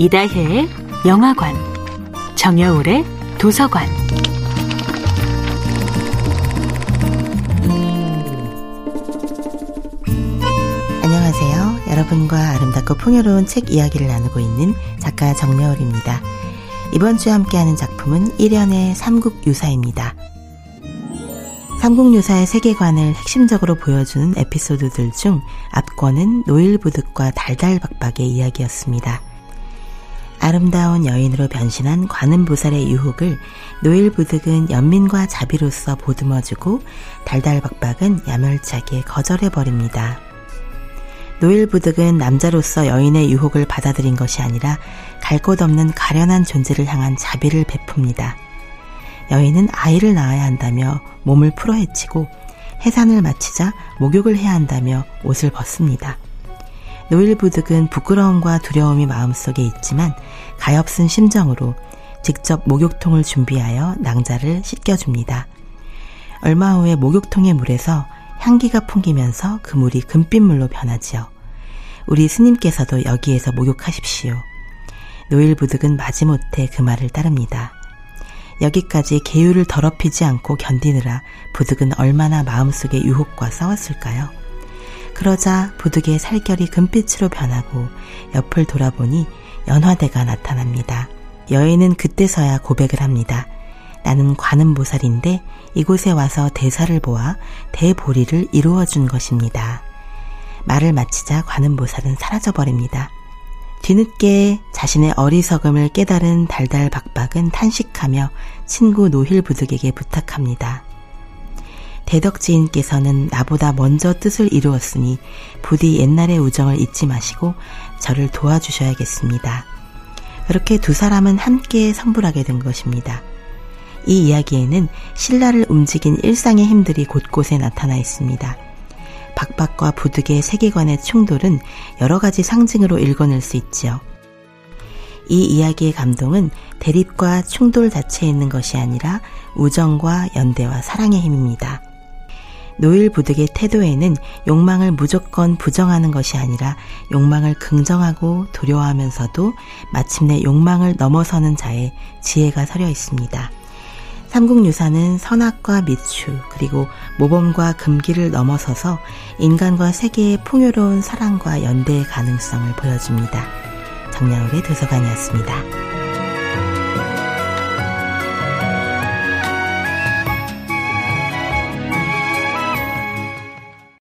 이다혜의 영화관, 정여울의 도서관. 안녕하세요. 여러분과 아름답고 풍요로운 책 이야기를 나누고 있는 작가 정여울입니다. 이번 주에 함께하는 작품은 1년의 삼국유사입니다. 삼국유사의 세계관을 핵심적으로 보여주는 에피소드들 중 앞권은 노일부득과 달달박박의 이야기였습니다. 아름다운 여인으로 변신한 관음보살의 유혹을 노일부득은 연민과 자비로서 보듬어주고 달달박박은 야멸차게 거절해버립니다. 노일부득은 남자로서 여인의 유혹을 받아들인 것이 아니라 갈 곳 없는 가련한 존재를 향한 자비를 베풉니다. 여인은 아이를 낳아야 한다며 몸을 풀어헤치고 해산을 마치자 목욕을 해야 한다며 옷을 벗습니다. 노일부득은 부끄러움과 두려움이 마음속에 있지만 가엾은 심정으로 직접 목욕통을 준비하여 낭자를 씻겨줍니다. 얼마 후에 목욕통의 물에서 향기가 풍기면서 그 물이 금빛물로 변하지요. 우리 스님께서도 여기에서 목욕하십시오. 노일부득은 마지못해 그 말을 따릅니다. 여기까지 계율을 더럽히지 않고 견디느라 부득은 얼마나 마음속의 유혹과 싸웠을까요? 그러자 부득의 살결이 금빛으로 변하고 옆을 돌아보니 연화대가 나타납니다. 여인은 그때서야 고백을 합니다. 나는 관음보살인데 이곳에 와서 대사를 보아 대보리를 이루어 준 것입니다. 말을 마치자 관음보살은 사라져버립니다. 뒤늦게 자신의 어리석음을 깨달은 달달박박은 탄식하며 친구 노힐부득에게 부탁합니다. 대덕지인께서는 나보다 먼저 뜻을 이루었으니 부디 옛날의 우정을 잊지 마시고 저를 도와주셔야겠습니다. 그렇게 두 사람은 함께 성불하게 된 것입니다. 이 이야기에는 신라를 움직인 일상의 힘들이 곳곳에 나타나 있습니다. 박박과 부득의 세계관의 충돌은 여러 가지 상징으로 읽어낼 수 있지요. 이 이야기의 감동은 대립과 충돌 자체에 있는 것이 아니라 우정과 연대와 사랑의 힘입니다. 노일 부득의 태도에는 욕망을 무조건 부정하는 것이 아니라 욕망을 긍정하고 두려워하면서도 마침내 욕망을 넘어서는 자의 지혜가 서려 있습니다. 삼국유사는 선악과 미추 그리고 모범과 금기를 넘어서서 인간과 세계의 풍요로운 사랑과 연대의 가능성을 보여줍니다. 정야울의 도서관이었습니다.